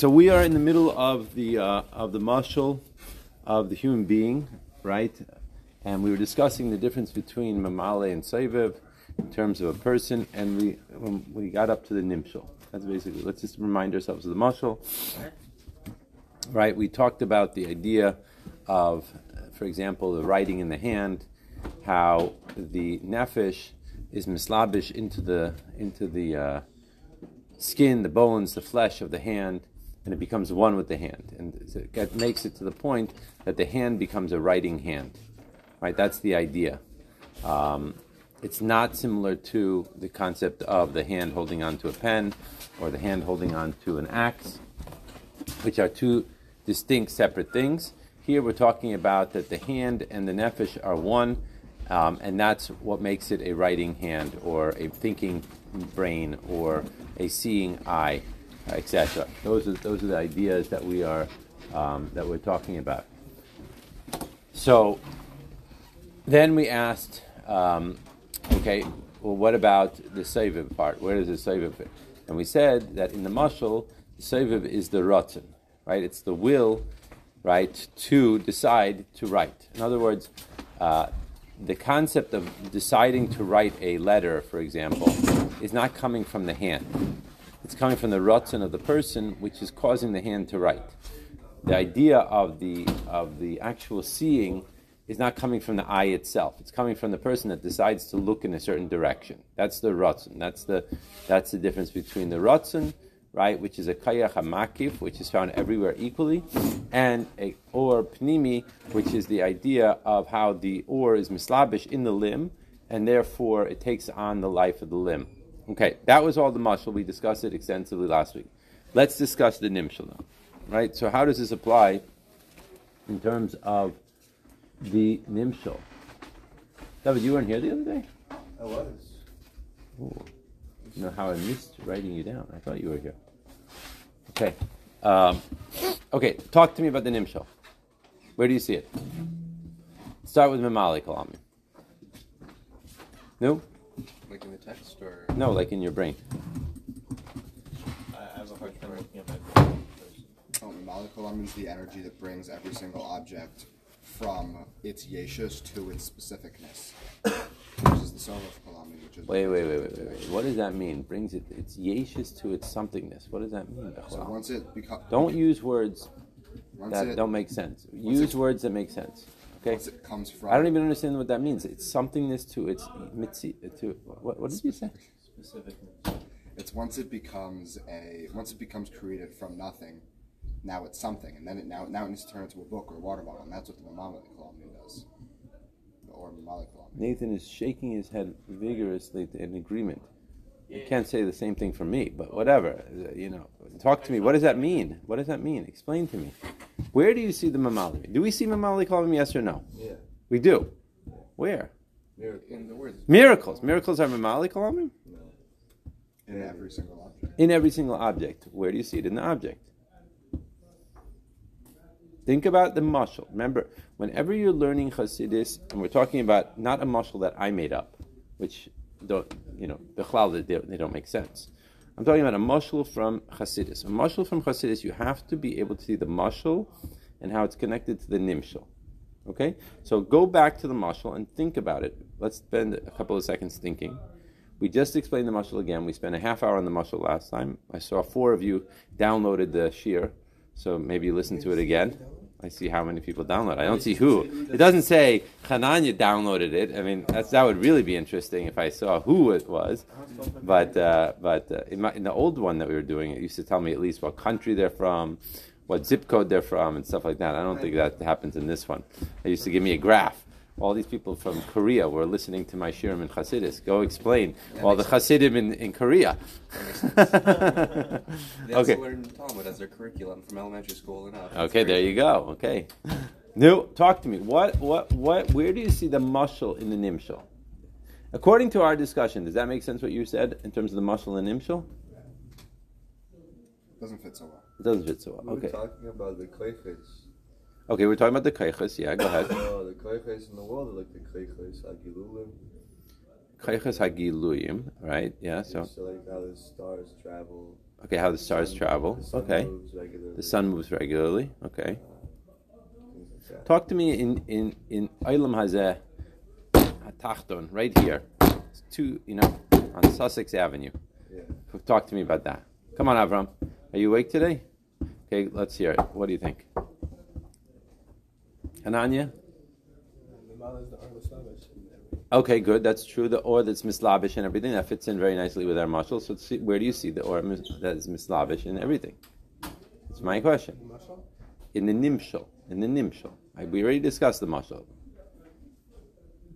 so we are in the middle of the uh, of the mushal of the human being, right? And we were discussing the difference between mamale and saiviv in terms of a person, and we we got up to the nimshal. That's basically. Let's just remind ourselves of the mushal, right? We talked about the idea of, for example, the writing in the hand, how the nefesh is mislabish into the into the uh, skin, the bones, the flesh of the hand, and it becomes one with the hand. And it makes it to the point that the hand becomes a writing hand. Right? That's the idea. Um, it's not similar to the concept of the hand holding onto a pen or the hand holding onto an axe, which are two distinct, separate things. Here we're talking about that the hand and the nefesh are one, um, and that's what makes it a writing hand or a thinking brain or a seeing eye, etc. Those are those are the ideas that we are um, that we're talking about. So then we asked, um, okay, well, what about the seviv part? Where does the seviv fit? And we said that in the mashal, the seviv is the ratzon, right? It's the will, right, to decide to write. In other words, uh, the concept of deciding to write a letter, for example, is not coming from the hand. It's coming from the ratzon of the person, which is causing the hand to write. The idea of the of the actual seeing is not coming from the eye itself. It's coming from the person that decides to look in a certain direction. That's the ratzon. That's the that's the difference between the ratzon, right, which is a kayach hamakif, which is found everywhere equally, and a or pnimi, which is the idea of how the or is mislabish in the limb, and therefore it takes on the life of the limb. Okay, that was all the mushal. We discussed it extensively last week. Let's discuss the nimshal now. Right? So how does this apply in terms of the nimshal? David, you weren't here the other day? I was. Ooh. You know how I missed writing you down. I thought you were here. Okay. Um, okay, talk to me about the nimshal. Where do you see it? Start with Mamali Kalami. No? Like in the text or? No, like in your brain. I have a hard time looking at my brain first. Oh, molecular means the energy that brings every single object from its yeshus to its specificness. Which is the soul of Kalami, which is Wait, wait, wait, wait, wait, wait. What does that mean? Brings it its yeshus to its somethingness. What does that mean? So once it becomes Don't use words that it, don't make sense. Use it- words that make sense. Okay. once it comes from I don't even understand what that means. It's somethingness to its mitzi. To what? What did you say? Specificness. it's once it becomes a once it becomes created from nothing, now it's something, and then it now now it needs to turn into a book or a water bottle, and that's what the Mamali Kalami does. Or Mamali Kalami. Nathan is shaking his head vigorously in agreement. You can't say the same thing for me, but whatever. You know, talk to me. What does that mean? What does that mean? Explain to me. Where do you see the mamali? Do we see mamali calling yes or no? Yeah. We do. Where? In the words. Miracles. Miracles are mamali calling No. In every single object. in every single object. Where do you see it in the object? Think about the mushal. Remember, whenever you're learning Hasidus, and we're talking about not a mushal that I made up, which don't, you know, bechlal, they, they don't make sense. I'm talking about a mushal from Hasidus. A mushal from Hasidus, you have to be able to see the mushal and how it's connected to the nimshal. Okay? So go back to the mushal and think about it. Let's spend a couple of seconds thinking. We just explained the mushal again. We spent a half hour on the mushal last time. I saw four of you downloaded the shiur, so maybe listen to it again. I see how many people download. I don't see who. It doesn't say Hananya downloaded it. I mean, that's, that would really be interesting if I saw who it was. But uh, but uh, in, my, in the old one that we were doing, it used to tell me at least what country they're from, what zip code they're from, and stuff like that. I don't think that happens in this one. It used to give me a graph. All these people from Korea were listening to my shiurim in Hasidus. Go explain all the Hasidim in, in Korea. They also okay. learn Talmud as their curriculum from elementary school and up. Okay, there you go. Okay. No, talk to me. What, what, what? Where do you see the mushal in the nimshal? According to our discussion, does that make sense? What you said in terms of the mushal and nimshal? Doesn't fit so well. It doesn't fit so We well. were Okay. talking about the koiches. Okay, we're talking about the kaiches. Yeah, go ahead. Oh, the koiches in the world are like the koiches agilulim. Kaiches hagiluyim, right? Yeah. So So like how the stars travel Okay, how the stars travel. The sun Okay. moves regularly. The sun moves regularly. Okay. Like. Talk to me in in in Eilam Hazeh Tachton, right here. It's two, you know, on Sussex Avenue. Yeah. Talk to me about that. Come on, Avram. Are you awake today? Okay, let's hear it. What do you think? Ananya? Okay, good. That's true. The or that's mislavish and everything that fits in very nicely with our mushal. So, see, where do you see the or mis- that is mislavish and everything? That's my question. In the nimshal, in the nimshal. I, we already discussed the mushal.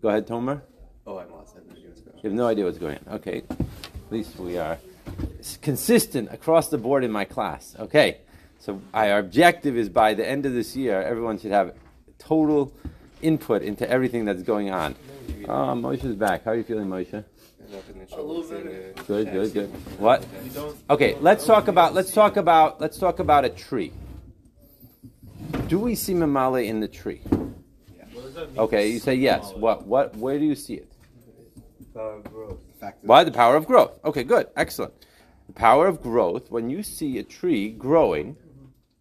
Go ahead, Tomer. Oh, I'm lost. I have no idea what's going on. You have no idea what's going on. Okay, at least we are consistent across the board in my class. Okay, so our objective is by the end of this year, everyone should have total input into everything that's going on. Oh, Moshe's back. How are you feeling, Moshe? I don't think the show was in the Good, good, good. What? Okay, let's talk about let's talk about let's talk about a tree. Do we see mamale in the tree? Okay, you say yes. What? What? Where do you see it? Power of growth. Why the power of growth? Okay, good, excellent. The power of growth. When you see a tree growing,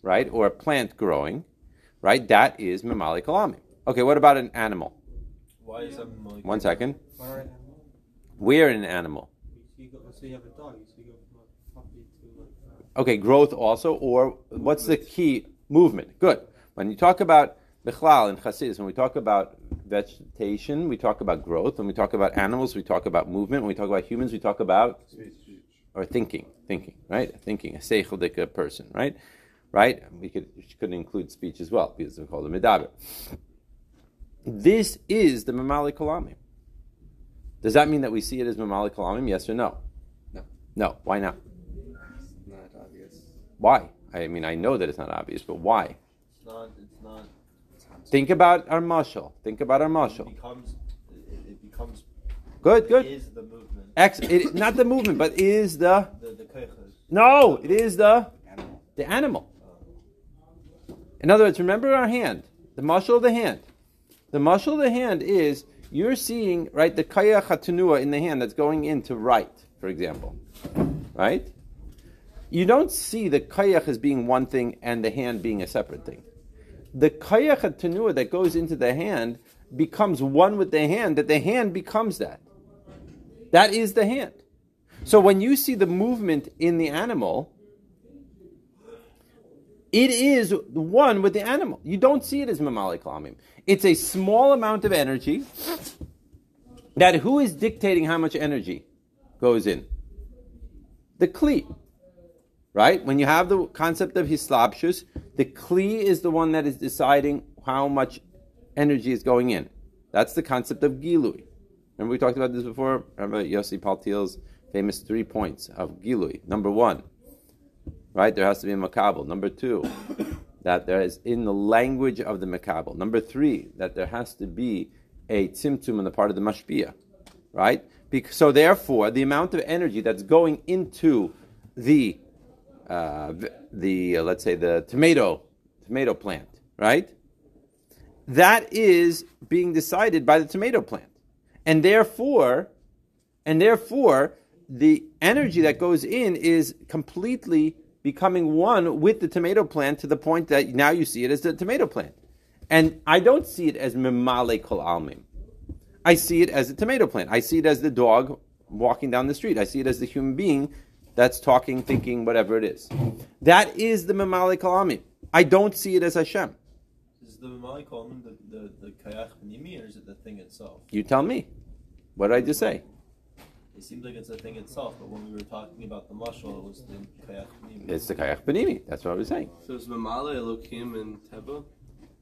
right, or a plant growing, right, that is mamali kalami. Okay, what about an animal? Why is that like One second. Why are We're an animal. you go, let's say you have a dog, you, so you go from a puppy to like Okay, growth also, or what's the key movement? Good. When you talk about bichlal and chassidus, when we talk about vegetation, we talk about growth. When we talk about animals, we talk about movement. When we talk about humans, we talk about or thinking, thinking, right? Thinking, a seicheldika person, right? Right? We could we could include speech as well because we call it medaber. This is the mamali kalamim. Does that mean that we see it as mamali kalamim? Yes or no? No. No. Why not? It's not obvious. Why? I mean, I know that it's not obvious, but why? it's not it's not Think about our mashal. Think about our it becomes it, it becomes Good, good. is the movement. X, it, not the movement, but is the The the no. It is the animal. the animal. In other words, remember our hand, the mushal of the hand. The mushal of the hand is you're seeing right the kaya chatanua in the hand that's going in to write, for example, right? You don't see the kayach as being one thing and the hand being a separate thing. The kayach chatanua that goes into the hand becomes one with the hand. That the hand becomes that. That is the hand. So when you see the movement in the animal, it is one with the animal. You don't see it as mamali kalamim. It's a small amount of energy that who is dictating how much energy goes in? The kli. Right? When you have the concept of hislabshus, the kli is the one that is deciding how much energy is going in. That's the concept of gilui. Remember we talked about this before? Remember Yossi Paltiel's famous three points of gilui. Number one, right? There has to be a makabel. Number two, that there is in the language of the makabel. Number three, that there has to be a tzimtzum on the part of the mashpia, right? So therefore, the amount of energy that's going into the uh, the uh, let's say the tomato tomato plant, right? That is being decided by the tomato plant, and therefore, and therefore, the energy that goes in is completely becoming one with the tomato plant to the point that now you see it as the tomato plant. And I don't see it as memale kol almim. I see it as a tomato plant. I see it as the dog walking down the street. I see it as the human being that's talking, thinking, whatever it is. That is the memale kol almim. I don't see it as Hashem. Is the Mamali column the, the, the kayach or is it the thing itself? You tell me. What did I just say? It seems like it's the thing itself, but when we were talking about the mushal, it was the kayach panimi. It's the Kayach Benimi. That's what I was saying. So it's Mamala Elokim and Teba?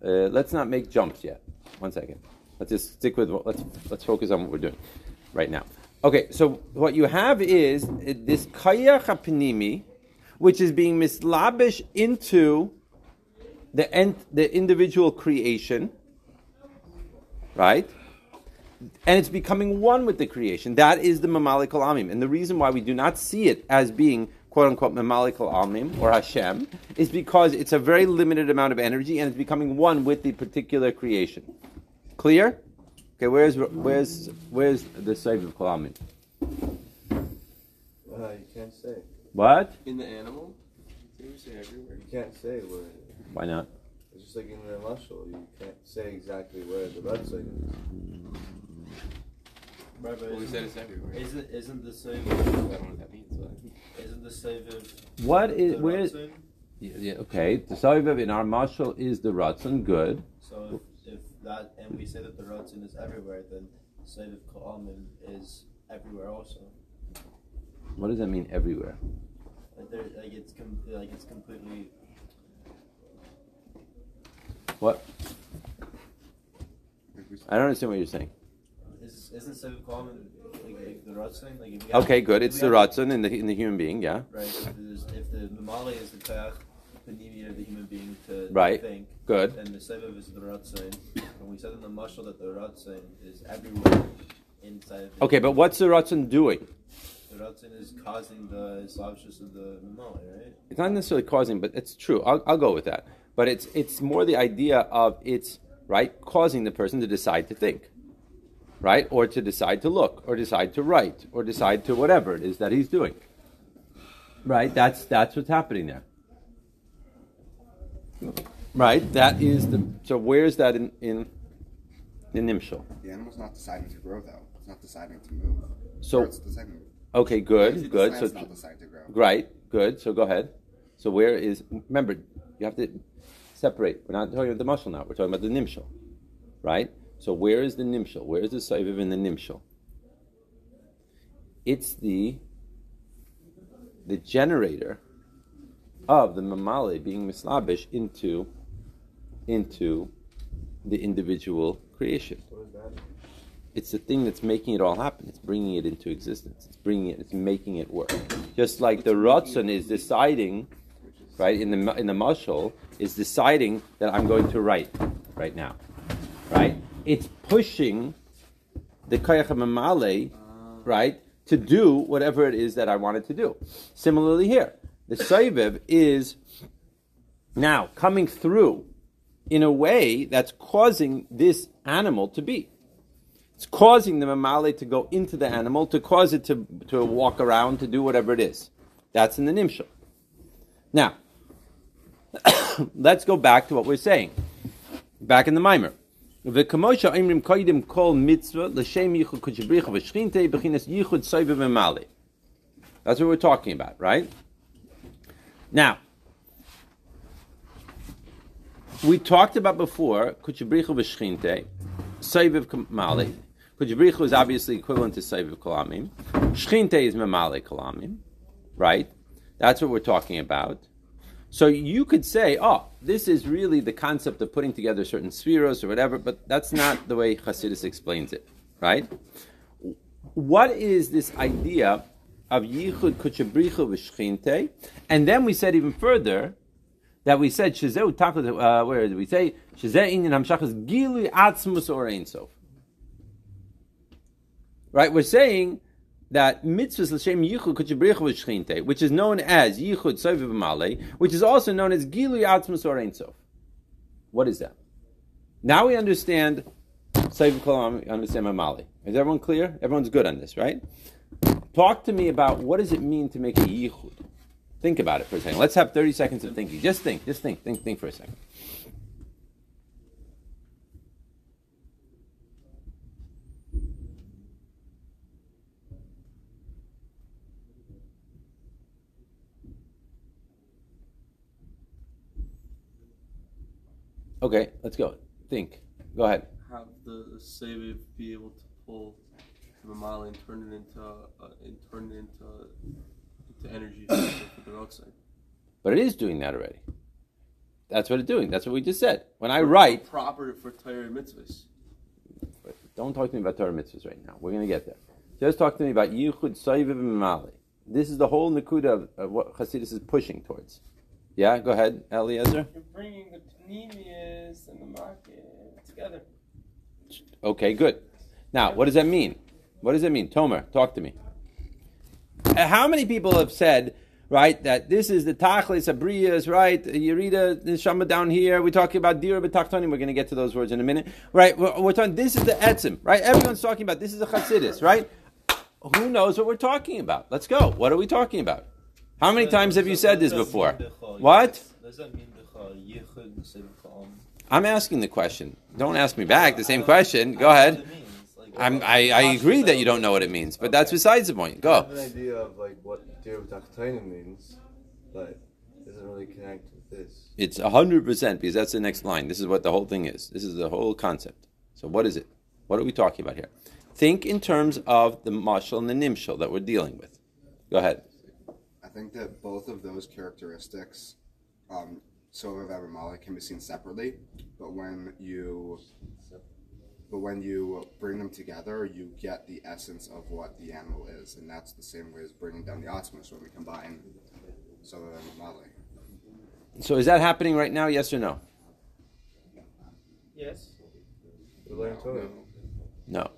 Uh, let's not make jumps yet. One second. Let's just stick with what, let's let's focus on what we're doing right now. Okay, so what you have is uh, this kayach hapnimi, which is being mislabish into the ent, the individual creation, right? And it's becoming one with the creation. That is the mamalik amim. And the reason why we do not see it as being quote unquote mamalik amim or Hashem is because it's a very limited amount of energy and it's becoming one with the particular creation. Clear? Okay, where's where's where's the save of kalamim? Uh, you can't say. What? In the animal? Did you say everywhere? You can't say where. Why not? It's just like in the mushal, You can't say exactly where the Ratzon is. Right, but Well, we isn't, it's everywhere. isn't, isn't the I don't know what that means. But isn't the Seviv What is the where? Is, Ratzon? yeah, yeah, okay, the Soivev in our mashal is the Ratzon. Good. So if, if that, and we say that the Ratzon is everywhere, then Seviv Ka'amin is everywhere also. What does that mean? Everywhere. Like, there, like it's com- like it's completely What? I don't understand what you're saying. Is isn't Seviv Ka'amin like, like the Ratzon? Like if we have- Okay, good. It's the Ratzon in the in the human being. Yeah. Right. If, if the Mamali is the Kach, Panini of the human being to Right. think, Good. And the Seviv is the Ratzon. And we said in the Mashal that the Ratzon is everywhere inside of the Okay, but what's the Ratzon doing? The Ratzon is causing the Slavshus of the Mamali, right? It's not necessarily causing, but it's true. I'll, I'll go with that. But it's it's more the idea of it's right causing the person to decide to think, right, or to decide to look, or decide to write, or decide to whatever it is that he's doing. Right. That's that's what's happening there. Right. That is the. So where's that in in in Nimshal? The animal's not deciding to grow, though. It's not deciding to move. So it's deciding to move. okay, good, the good. So plant's not deciding to grow. Right, good. So go ahead. So where is? Remember, you have to separate. We're not talking about the mushal now. We're talking about the nimshal, right? So where is the nimshal? Where is the saiviv in the nimshal? It's the the generator of the mamale being mislabish into into the individual creation. It's the thing that's making it all happen. It's bringing it into existence. It's bringing it. It's making it work. Just like the Ratzon is deciding, right in the in the mashal is deciding that I'm going to write right now, right? It's pushing the koyach mamale, right, to do whatever it is that I wanted to do. Similarly here, the soivev is now coming through in a way that's causing this animal to be. It's causing the mamale to go into the animal, to cause it to, to walk around, to do whatever it is. That's in the nimshal. Now, let's go back to what we're saying. Back in the mimer. V'kamosha imrim koidim kol mitzvah l'shem yichud kuchibricha v'shchinte b'chinas yichud soiva v'male. That's what we're talking about, right? Now, we talked about before kuchibricha v'shchinte, soiviv kamale. Kuchibricha is obviously equivalent to soiviv kalamim. Shchinte is mamale kalamim, right? That's what we're talking about. So you could say, oh, this is really the concept of putting together certain sefiros or whatever, but that's not the way Hasidus explains it, right? What is this idea of yichud kuchabricha v'shchinte? And then we said even further that we said shezeu takut. Uh, where did we say shezeh inyan hamshachas gilui atzmus or sof? Right, we're saying that mitzvahs l'shem yichud kuchabricha v'shchinte, which is known as yichud soviv male, which is also known as gilui atzmus or sof. What is that? Now we understand soviv kolam, understand mamale. Is everyone clear? Everyone's good on this, right? Talk to me about what does it mean to make a yichud. Think about it for a second. Let's have 30 seconds of thinking. Just think, just think, think, think for a second. Okay, let's go. Think. Go ahead. have the Saviv be able to pull the Mamali and turn it into uh, and turn it into into energy for, for the outside. But it is doing that already. That's what it's doing. That's what we just said. When I write, proper for Torah mitzvahs. don't talk to me about Torah mitzvahs right now. We're going to get there. Just talk to me about Yichud Saiviv Mali. This is the whole Nakuda of, of what Hasidus is pushing towards. Yeah, go ahead, Eliezer. You're bringing the panemius and the market together. Okay, good. Now, what does that mean? What does that mean? Tomer, talk to me. Uh, How many people have said, right, that this is the Tachlis Abriyas, right? You read a Neshama down here. We're talking about Dira B'Tachtonim. We're going to get to those words in a minute. Right? We're, we're talking, this is the Etzim, right? Everyone's talking about this is a Chassidus, right? Who knows what we're talking about? Let's go. What are we talking about? How many times have you said this What does before? that mean, What? Does that mean Bechol? Yichud Seviv Ka'am? I'm asking the question. Don't ask me back the same question. Go ahead. I'm, I, I agree that you don't know what it means, but that's besides the point. I Go. have an idea of like what Dir Tachtainen means, but it doesn't really connect with this. It's hundred percent because that's the next line. This is what the whole thing is. This is the whole concept. So what is it? What are we talking about here? Think in terms of the mashal and the nimshal that we're dealing with. Go ahead. I think that both of those characteristics, um, Sovav and Mala, can be seen separately, but when you but when you bring them together, you get the essence of what the animal is, and that's the same way as bringing down the Atmos when we combine Sovav and Mala. So is that happening right now? Yes or no? Yes. We're. No.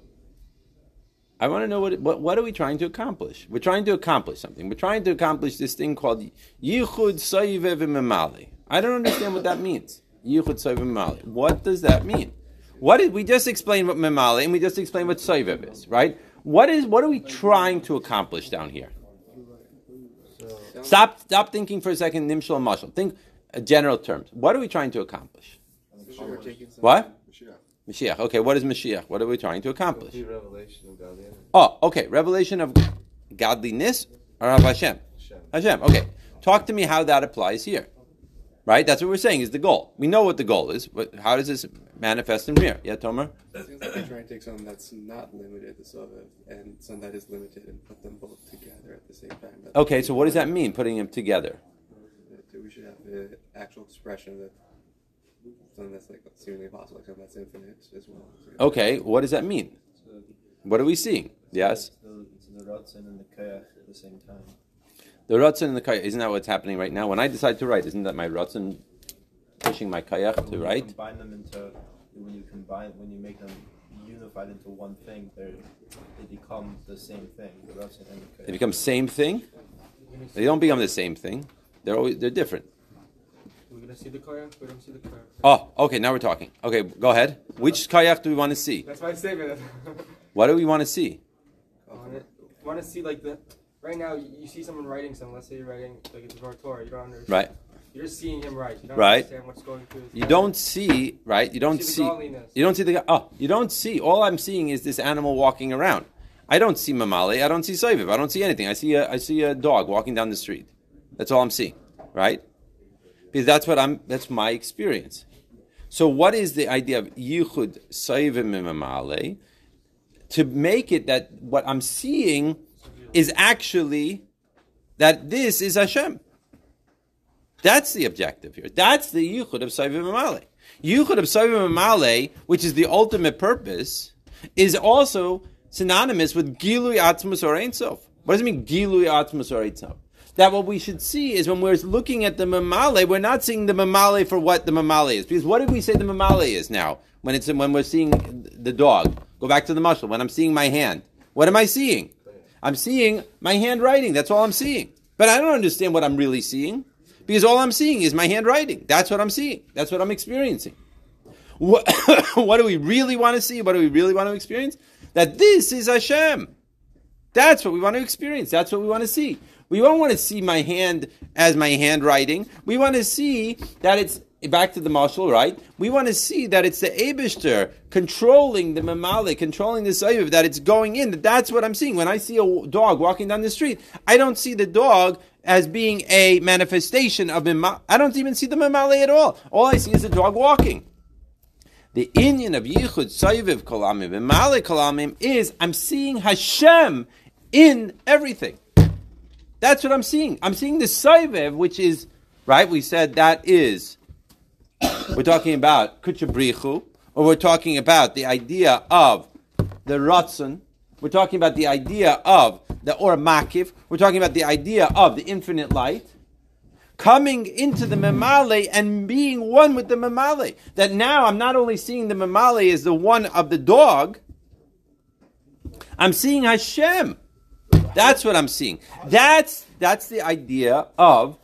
I want to know what, what what are we trying to accomplish? We're trying to accomplish something. We're trying to accomplish this thing called yichud sayivev memali. I don't understand what that means. Yichud sayivev memali. What does that mean? What did we just explained what memali and we just explained what sayivev is, right? What is what are we trying to accomplish down here? Stop stop thinking for a second nimshal mashal. Think uh, general terms. What are we trying to accomplish? What? Mashiach. Okay, what is Mashiach? What are we trying to accomplish? Oh, okay. Revelation of godliness or of Hashem? Hashem. Hashem. Okay. Talk to me how that applies here. Right? That's what we're saying is the goal. We know what the goal is, but how does this manifest in here? Yeah, Tomer? It seems like they're trying to take something that's not limited to Soviv and something that is limited and put them both together at the same time. That's Okay, so what does that mean, putting them together? We should have the actual expression that something that's like seemingly possible, like something that's infinite as well. Okay, what does that mean? What are we seeing? Yes? It's the, it's the Ratzin and the Koyach at the same time. The Ratzin and the Kayach, isn't that what's happening right now? When I decide to write, isn't that my Ratzin pushing my Kayach to you write? combine them into when you combine when you make them unified into one thing, they they become the same thing. The Ratzin and the They become same thing? They don't become the same thing. They're always, they're different. We're gonna see the koyak. We don't see the koyak. Oh, okay, now we're talking. Okay, go ahead. Which kayak do we want to see? That's my statement. What do we want to see? I want to see like the. Right now, you you see someone writing something. Let's say you're writing like it's a Torah. You don't understand. Right. You're just seeing him write. You don't Right. understand what's going through. You don't see, right? You don't see the see. godliness. You don't see the. Oh, you don't see. All I'm seeing is this animal walking around. I don't see mamale. I don't see soiviv. I don't see anything. I see a. I see a dog walking down the street. That's all I'm seeing, right? Because that's what I'm. That's my experience. So, what is the idea of yichud soivim mamale? To make it that what I'm seeing is actually that this is Hashem. That's the objective here. That's the yichud of Saivim Mamale. Yichud of Saivim Mamale, which is the ultimate purpose, is also synonymous with Gilui Atmos or Ein Sof. What does it mean, Gilui Atmos or Ein Sof? That what we should see is when we're looking at the Mamale, we're not seeing the Mamale for what the Mamale is. Because what did we say the Mamale is now? When it's when we're seeing the dog. Go back to the mushal. When I'm seeing my hand. What am I seeing? I'm seeing my handwriting. That's all I'm seeing. But I don't understand what I'm really seeing because all I'm seeing is my handwriting. That's what I'm seeing. That's what I'm experiencing. What, what do we really want to see? What do we really want to experience? That this is Hashem. That's what we want to experience. That's what we want to see. We don't want to see my hand as my handwriting. We want to see that it's back to the mashal, right? We want to see that it's the Abishter controlling the mamale, controlling the sayiv, that it's going in. That that's what I'm seeing. When I see a dog walking down the street, I don't see the dog as being a manifestation of mamale. I don't even see the mamale at all. All I see is the dog walking. The Inyan of Yichud Sayiviv Kalamim and Kalamim is I'm seeing Hashem in everything. That's what I'm seeing. I'm seeing the Sayiviv, which is, right, we said that is, we're talking about Kuchabrichu, or we're talking about the idea of the Ratzon, we're talking about the idea of the Or Makiv, we're talking about the idea of the infinite light coming into the memale and being one with the memale. That now I'm not only seeing the memale as the one of the dog, I'm seeing Hashem. That's what I'm seeing. That's that's the idea of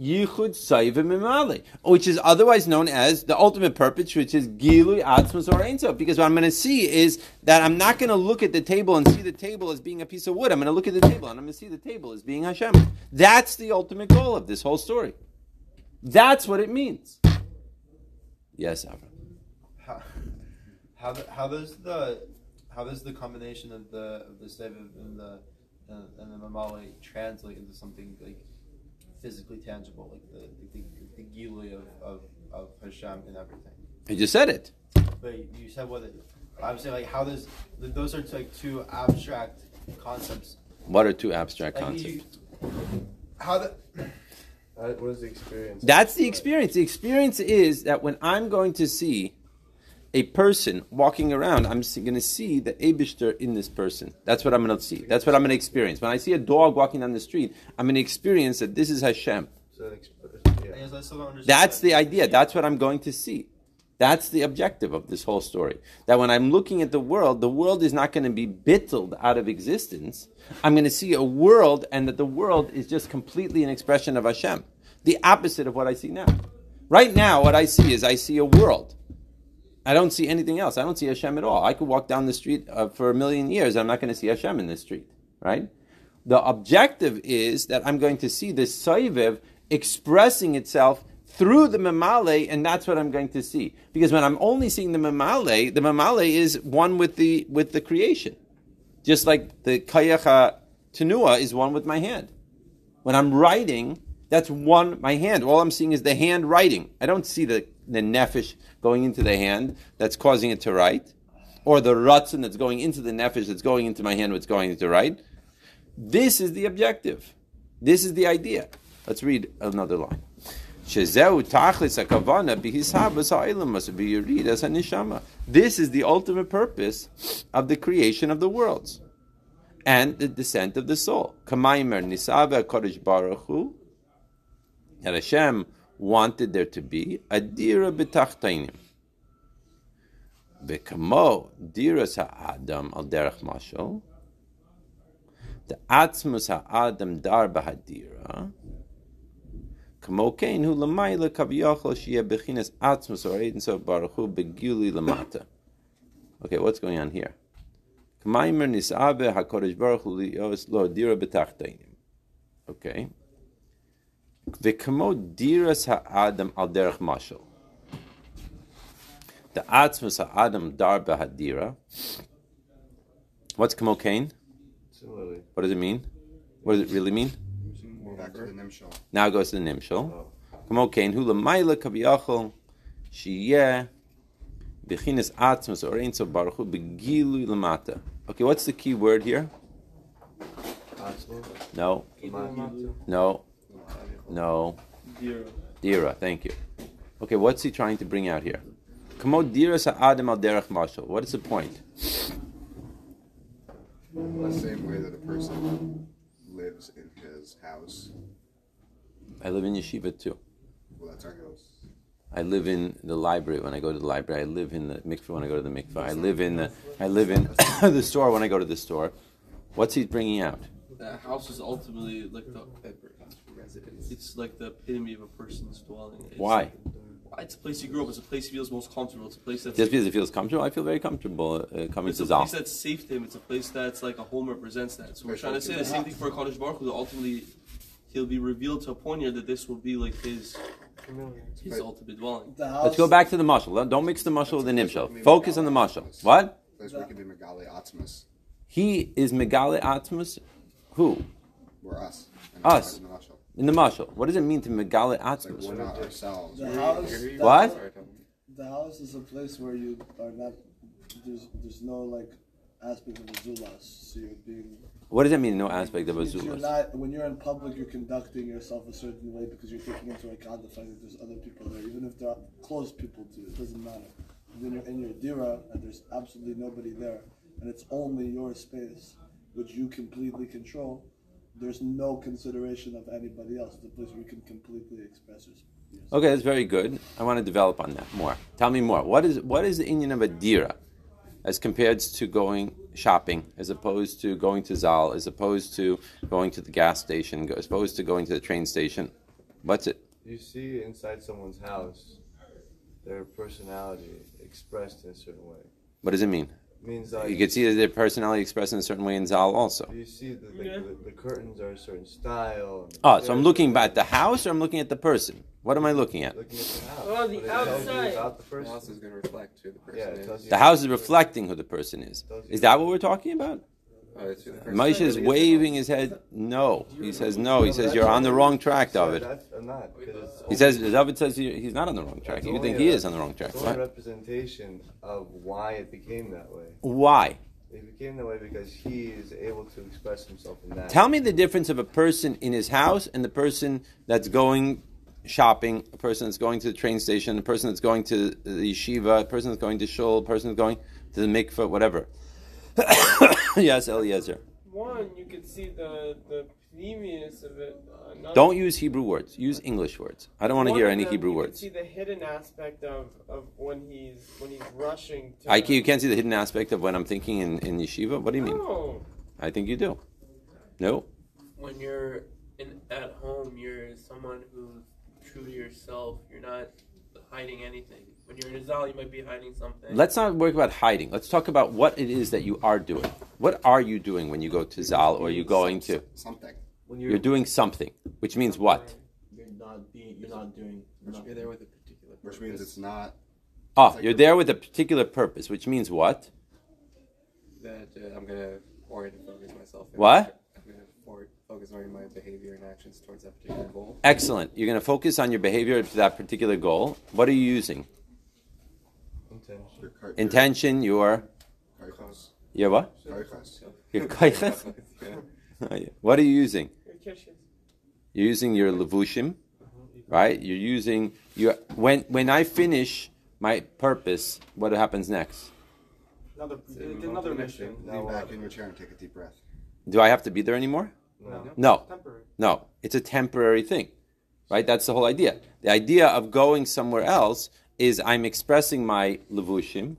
Yichud Saivim Mimale, which is otherwise known as the ultimate purpose, which is Gilui Atzmas or Einsof. Because what I'm going to see is that I'm not going to look at the table and see the table as being a piece of wood. I'm going to look at the table and I'm going to see the table as being Hashem. That's the ultimate goal of this whole story. That's what it means. Yes, Avram. How, how, how does the how does the combination of the of the and the and, the mamale translate into something like physically tangible, like the the, the, the gilui of, of, of Hashem and everything? You just said it. But you said what? It, I'm saying like how does those are like two abstract concepts. What are two abstract Like, concepts? you- how the Uh, what is the experience? That's the experience. The experience is that when I'm going to see a person walking around, I'm going to see the Abishter in this person. That's what I'm going to see. That's what I'm going to experience. When I see a dog walking down the street, I'm going to experience that this is Hashem. So the exp- I yeah. guess I still don't understand. That's the idea. That's what I'm going to see. That's the objective of this whole story. That when I'm looking at the world, the world is not going to be bittled out of existence. I'm going to see a world, and that the world is just completely an expression of Hashem. The opposite of what I see now. Right now, what I see is I see a world. I don't see anything else. I don't see Hashem at all. I could walk down the street uh, for a million years. I'm not going to see Hashem in the street, right? The objective is that I'm going to see this Saiviv expressing itself through the Mamale, and that's what I'm going to see. Because when I'm only seeing the Mamale, the Mamale is one with the with the creation. Just like the Kayacha Tenua is one with my hand. When I'm writing, that's one my hand. All I'm seeing is the hand writing. I don't see the, the nefesh going into the hand that's causing it to write, or the rutzen that's going into the nefesh that's going into my hand, what's going to write. This is the objective. This is the idea. Let's read another line. This is the ultimate purpose of the creation of the worlds and the descent of the soul. That Hashem wanted there to be a dira b'tachtainim. V'kamo diras ha'adam al derech mashal, the atzmus ha'adam dar b'hadira, kamo kein hu lamayla kaviyachol shiyeh bechinas atzmus or ein sof baruch Hu lamata. Okay, what's going on here? Kamaimer nisabe hakodesh baruch hu liyos lo dira b'tachtainim. Okay. V'kamo diras ha'adam al derech mashal. The atzmus ha'adam dar b'hadira. What's kamo kain? Similarly. What does it mean? What does it really mean? Back to the Nimshal. Now it goes to the nimshal. Oh. Kamo kain hu lamayla kaviyachol shiyeh bechinas atzmus or ein sof baruch hu begilu lamata. Okay, what's the key word here? No, no, no. Zero. Dira, thank you. Okay, what's he trying to bring out here? Kamo dira sa'adam al derech mashal. What is the point? The same way that a person lives in his house. I live in yeshiva too. Well, that's our house. I live in the library when I go to the library. I live in the mikveh when I go to the mikveh. I live in the, I live in the store when I go to the store. What's he bringing out? That house is ultimately like the residence. it's like the epitome of a person's dwelling. It's, Why? It's a place you grew up. It's a place he feels most comfortable. It's a place that's Just because it feels comfortable, I feel very comfortable uh, coming It's to a Zal. place that's safe to him. It's a place that's like a home represents that. So we're trying to say the same thing for a Kaddish Baruch Hu. That ultimately, he'll be revealed to a point here that this will be like his his ultimate dwelling. House, Let's go back to the mushal. Don't mix the mushal with the nimshal. Focus on the mushal. What? Place where we can be Megali Atzmas. He is Megale Atmos. Who? We're us. Us. We're Mashal. In the mushal. What does it mean to Megale It's like Atmos? we're not ourselves. The We're- house. the What? house- The house is a place where you are not. There's there's no like aspect of a zulas. So you're being. What does that mean? No aspect of a means You're not when you're in public. You're conducting yourself a certain way because you're taking into account the fact that there's other people there, even if they're close people to you. It doesn't matter. When you're in your dira and there's absolutely nobody there, and it's only your space, which you completely control. There's no consideration of anybody else. It's a place where you can completely express yourself. Okay, that's very good. I want to develop on that more. Tell me more. What is what is the inyan of a dira as compared to going shopping, as opposed to going to Zal, as opposed to going to the gas station, as opposed to going to the train station? What's it? You see inside someone's house, their personality expressed in a certain way. What does it mean? It means like You can see their personality expressed in a certain way in Zal also. you see the, the, Yeah. the, the curtains are a certain style. Oh, so I'm looking are- at the house or I'm looking at the person? What am I looking at? Looking at the house. Oh, the But it tells you outside. about the The house is going to reflect who the person Yeah, it is. tells you- The house is reflecting who the person is. Is that what we're talking about? Oh, it's who the person Moshe is waving his head. No, he says no. He says you're on the wrong track, David. I'm not. 'cause He says David says he's not on the wrong track. You think he is on the wrong track? It's a representation of why it became that way. Why? It became that way because he is able to express himself in that. Tell me the difference of a person in his house and the person that's going shopping, a person that's going to the train station, a person that's going to the yeshiva, a person that's going to shul, a person that's going to the mikveh, whatever. yes, Eliezer. One, you could see the the previous of it. Uh, another- Don't use Hebrew words. Use English words. I don't want to hear any them, Hebrew you could words. See the hidden aspect of, of when he's when he's rushing. To I, can- you can't see the hidden aspect of when I'm thinking in, in yeshiva. What do you mean? No. I think you do. No. when you're in at home, you're someone who's true to yourself. You're not hiding anything. When you're in a zal, you might be hiding something. Let's not worry about hiding. Let's talk about what it is that you are doing. What are you doing when you go to Zal or you're going to? something. When You're doing something, which means what? You're not being. You're not doing. You're there with a particular purpose. Which means it's not. Oh, you're there with a particular purpose, which means what? that uh, I'm going to orient and focus myself. in. What? I'm going to for- focus on my behavior and actions towards that particular goal. Excellent. You're going to focus on your behavior to that particular goal. What are you using? intention. Your car- Intention, your, Your your what? Kaichos. Your kaiches? Yeah. What are you using? Your kishes. You're using your levushim, right? You're using your when when I finish my purpose, what happens next? Another, So it's move another mission. mission. Lean back in your chair and take a deep breath. Do I have to be there anymore? No. No, no. It's a temporary thing, right? That's the whole idea. The idea of going somewhere else is I'm expressing my levushim,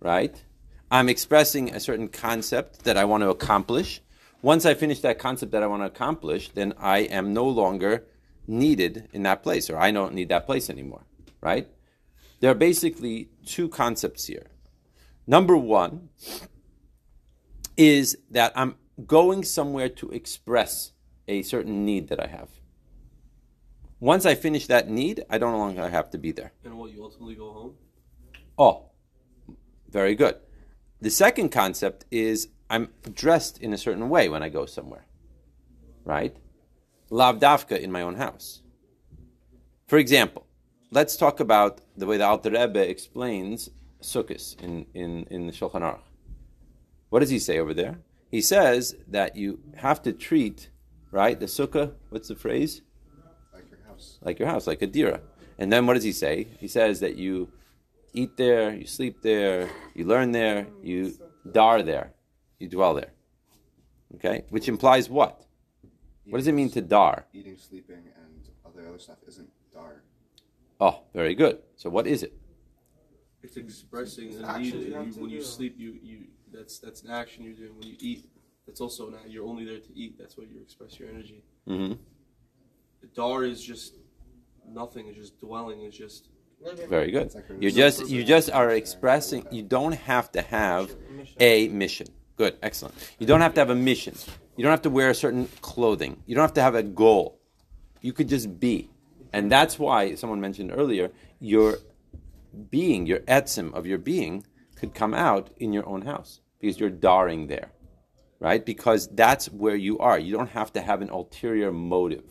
right? I'm expressing a certain concept that I want to accomplish. Once I finish that concept that I want to accomplish, then I am no longer needed in that place, or I don't need that place anymore, right? There are basically two concepts here. Number one is that I'm going somewhere to express a certain need that I have. Once I finish that need, I don't longer have to be there. And what you ultimately go home? Oh, very good. The second concept is I'm dressed in a certain way when I go somewhere, right? Lavdavka in my own house. For example, let's talk about the way the Alter Rebbe explains Sukkot in, in, in the Shulchan Aruch. What does he say over there? He says that you have to treat, right, the sukkah, what's the phrase? Like your house. like your house, like a dira. And then what does he say? He says that you eat there, you sleep there, you learn there, you dar there, you dwell there. Okay? Which implies what? What does it mean to dar? Eating, sleeping, and all the other stuff isn't dar. Oh, very good. So what is it? It's expressing It's a actions need. you have You, to when you sleep, you, you that's that's an action you're doing. When you eat, that's also not. You're only there to eat. That's where you express your energy. hmm The dar is just nothing. It's just dwelling. It's just Very good. It's like a- You just you just are expressing. You don't have to have a mission. Good, excellent. You don't have to have a mission. You don't have to wear a certain clothing. You don't have to have a goal. You could just be, and that's why someone mentioned earlier your being, your etzim of your being, could come out in your own house because you're daring there, right? Because that's where you are. You don't have to have an ulterior motive.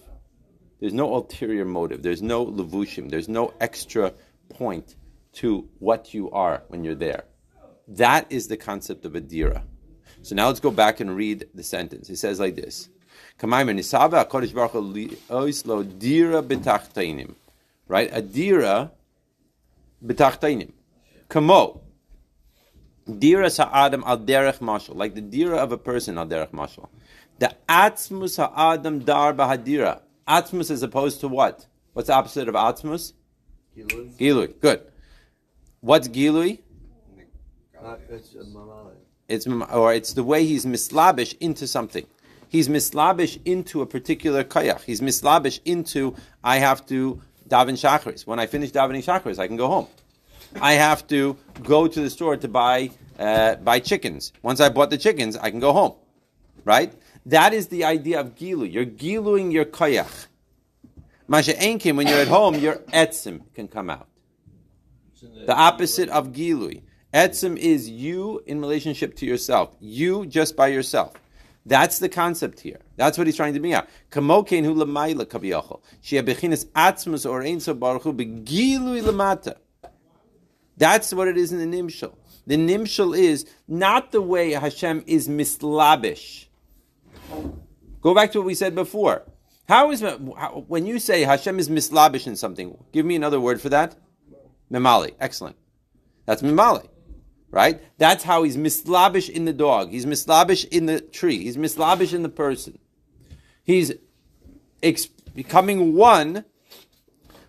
There's no ulterior motive. There's no levushim. There's no extra point to what you are when you're there. That is the concept of a. So now let's go back and read the sentence. It says like this. Right, a dira b'tachtainim. Kamo dira sa'adam al derech mashal, like the dira of a person al derech mashal. The atzmus ha'adam dar bahadira. Atzmus as opposed to what? What's the opposite of atzmus? Gilui? Gilui. Good. What's gilui? It's. It's or it's the way he's mislabish into something. He's mislabish into a particular kayach. He's mislabish into I have to daven shachris. When I finish davening shachris, I can go home. I have to go to the store to buy uh, buy chickens. Once I bought the chickens, I can go home. Right? That is the idea of gilu. You're giluing your koyach. Masha enkim, when you're at home, your etzim can come out. The opposite of gilui. Etzim is you in relationship to yourself. You just by yourself. That's the concept here. That's what he's trying to bring out. Kamokein hu lamayla kabiyachol. Bechinas atzmus or ein so baruch hu begilui lamata. That's what it is in the nimshal. The nimshal is not the way Hashem is mislabish. Go back to what we said before. How is when you say Hashem is mislabish in something? Give me another word for that. Mimali. Excellent. That's mimali, right? That's how he's mislabish in the dog. He's mislabish in the tree. He's mislabish in the person. He's ex- becoming one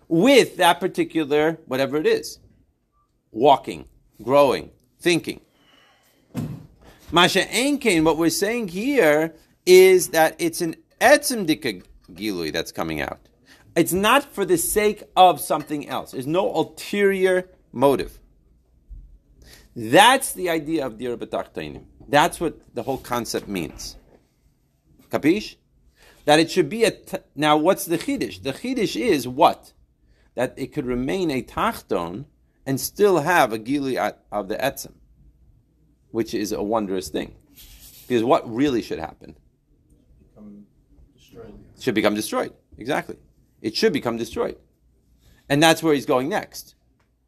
with that particular whatever it is. Walking, growing, thinking. Masha Enkein, what we're saying here is that it's an etzem dika gilui that's coming out. It's not for the sake of something else. There's no ulterior motive. That's the idea of dir b'tachtonim. That's what the whole concept means. Capish? That it should be a. T- now, what's the chiddush? The chiddush is what? That it could remain a tachton and still have a gilui of the etzem, which is a wondrous thing. Because what really should happen? Become destroyed. Should become destroyed. Exactly. It should become destroyed. And that's where he's going next.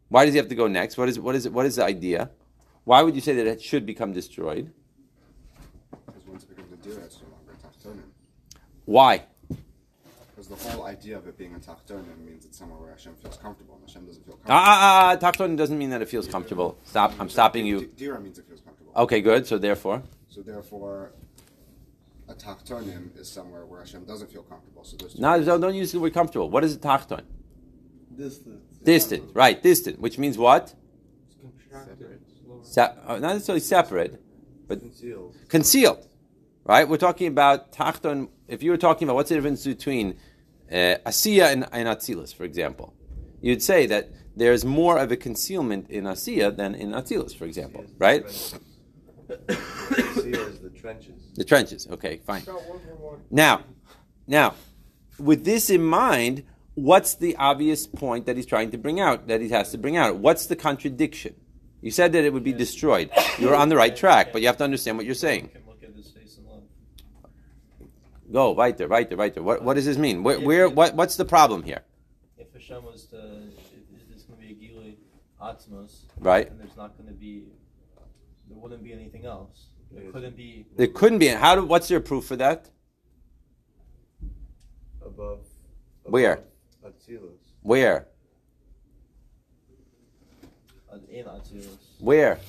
Why does he have to go next? What is what is what is the idea? Why would you say that it should become destroyed? Because once it becomes a dira, it's no longer a tachtonim. Why? Because the whole idea of it being a tachtonim means it's somewhere where Hashem feels comfortable, and Hashem doesn't feel comfortable. Ah, ah, ah, Tachton doesn't mean that it feels comfortable. Stop. I'm stopping you. Dira means it feels comfortable. Okay, good. So therefore, So therefore, a tachtonim is somewhere where Hashem doesn't feel comfortable. So there's no, reasons. no, don't use the word comfortable. What is a Tachton? Distant. Distant, right? Distant, which means what? Contracted. Se- uh, not necessarily separate, but Concealed. concealed, right? We're talking about Tachton. If you were talking about what's the difference between Uh, Asiya and, and Atzilus, for example, you'd say that there's more of a concealment in Asiya than in Atzilus, for example, right? Concealed is the trenches. The trenches. Okay, fine. Got one for one. Now, now, with this in mind, what's the obvious point that he's trying to bring out? That he has to bring out? What's the contradiction? You said that it would be destroyed. You're on the right track, but you have to understand what you're saying. Can look at his face and love. Go right there, right there, right there. What, what does this mean? Where, where what, what's the problem here? If Hashem was to, if there's going to be a Gilui Atzmos, Right. and there's not going to be, there wouldn't be anything else. There couldn't be. There couldn't be. How? Do, what's your proof for that? Above. Where? Atzilus. Where? In Atzilus. Where?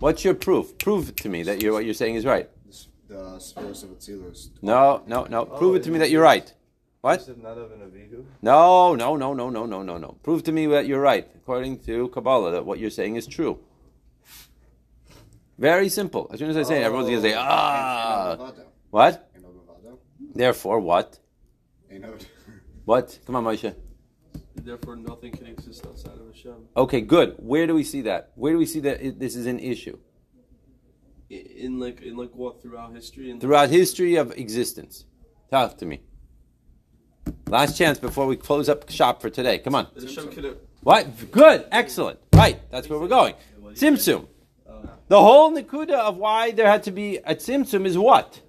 What's your proof? Prove to me that you're, what you're saying is right. The s- spheres of Atzilus. No, no, no. Prove Oh, it to me it that is- you're right. What? Is it not of an Avihu? No, no, no, no, no, no, no, no. Prove to me that you're right, according to Kabbalah, that what you're saying is true. Very simple. As soon as I say it, everyone's going to say, ah. What? Ein od levado. Therefore, what? What? Come on, Moshe. Therefore, nothing can exist outside of Hashem. Okay, good. Where do we see that? Where do we see that it, this is an issue? I- In like, in like what throughout history and Throughout history of existence. Talk to me. Last chance before we close up shop for today. Come on. That Hashem could have. What? Good. Excellent. Right. That's where we're going. Tzimtzum. The whole Nakuda of why there had to be a tzimtzum is what?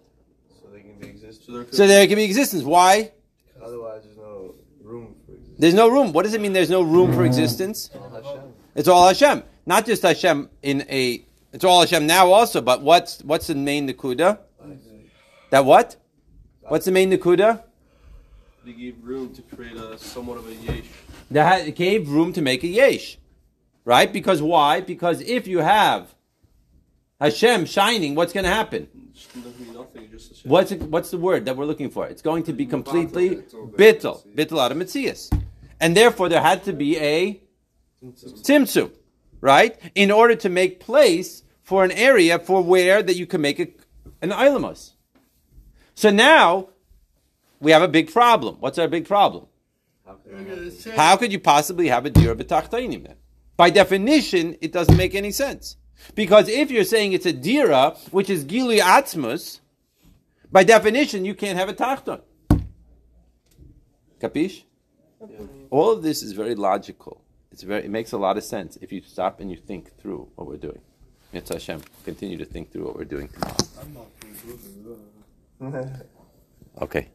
So they can be existence. So there So there can be existence. Why? Otherwise, there's no room for existence. There's no room. What does it mean there's no room for existence? All Hashem. It's all Hashem. Not just Hashem in a it's all Hashem now also, but what's what's the main Nakuda? That what? What's the main Nakuda? They gave room to create a somewhat of a yesh. That had- gave room to make a yesh. Right? Because why? Because if you have Hashem shining, what's going to happen? Nothing, nothing, just Hashem. What's it, what's the word that we're looking for? It's going to be completely bittul, bittul out of mitzias, and therefore there had to be a tzimtzum, right? In order to make place for an area for where that you can make a, an ilamos. So now we have a big problem. What's our big problem? How could you possibly have a dira b'tachtonim then? By definition, it doesn't make any sense. Because if you're saying it's a dira, which is gilui atzmus, by definition, you can't have a tachton. Capish? All of this is very logical. It's very, it makes a lot of sense if you stop and you think through what we're doing. Mitzvah Hashem, continue to think through what we're doing tomorrow. Okay.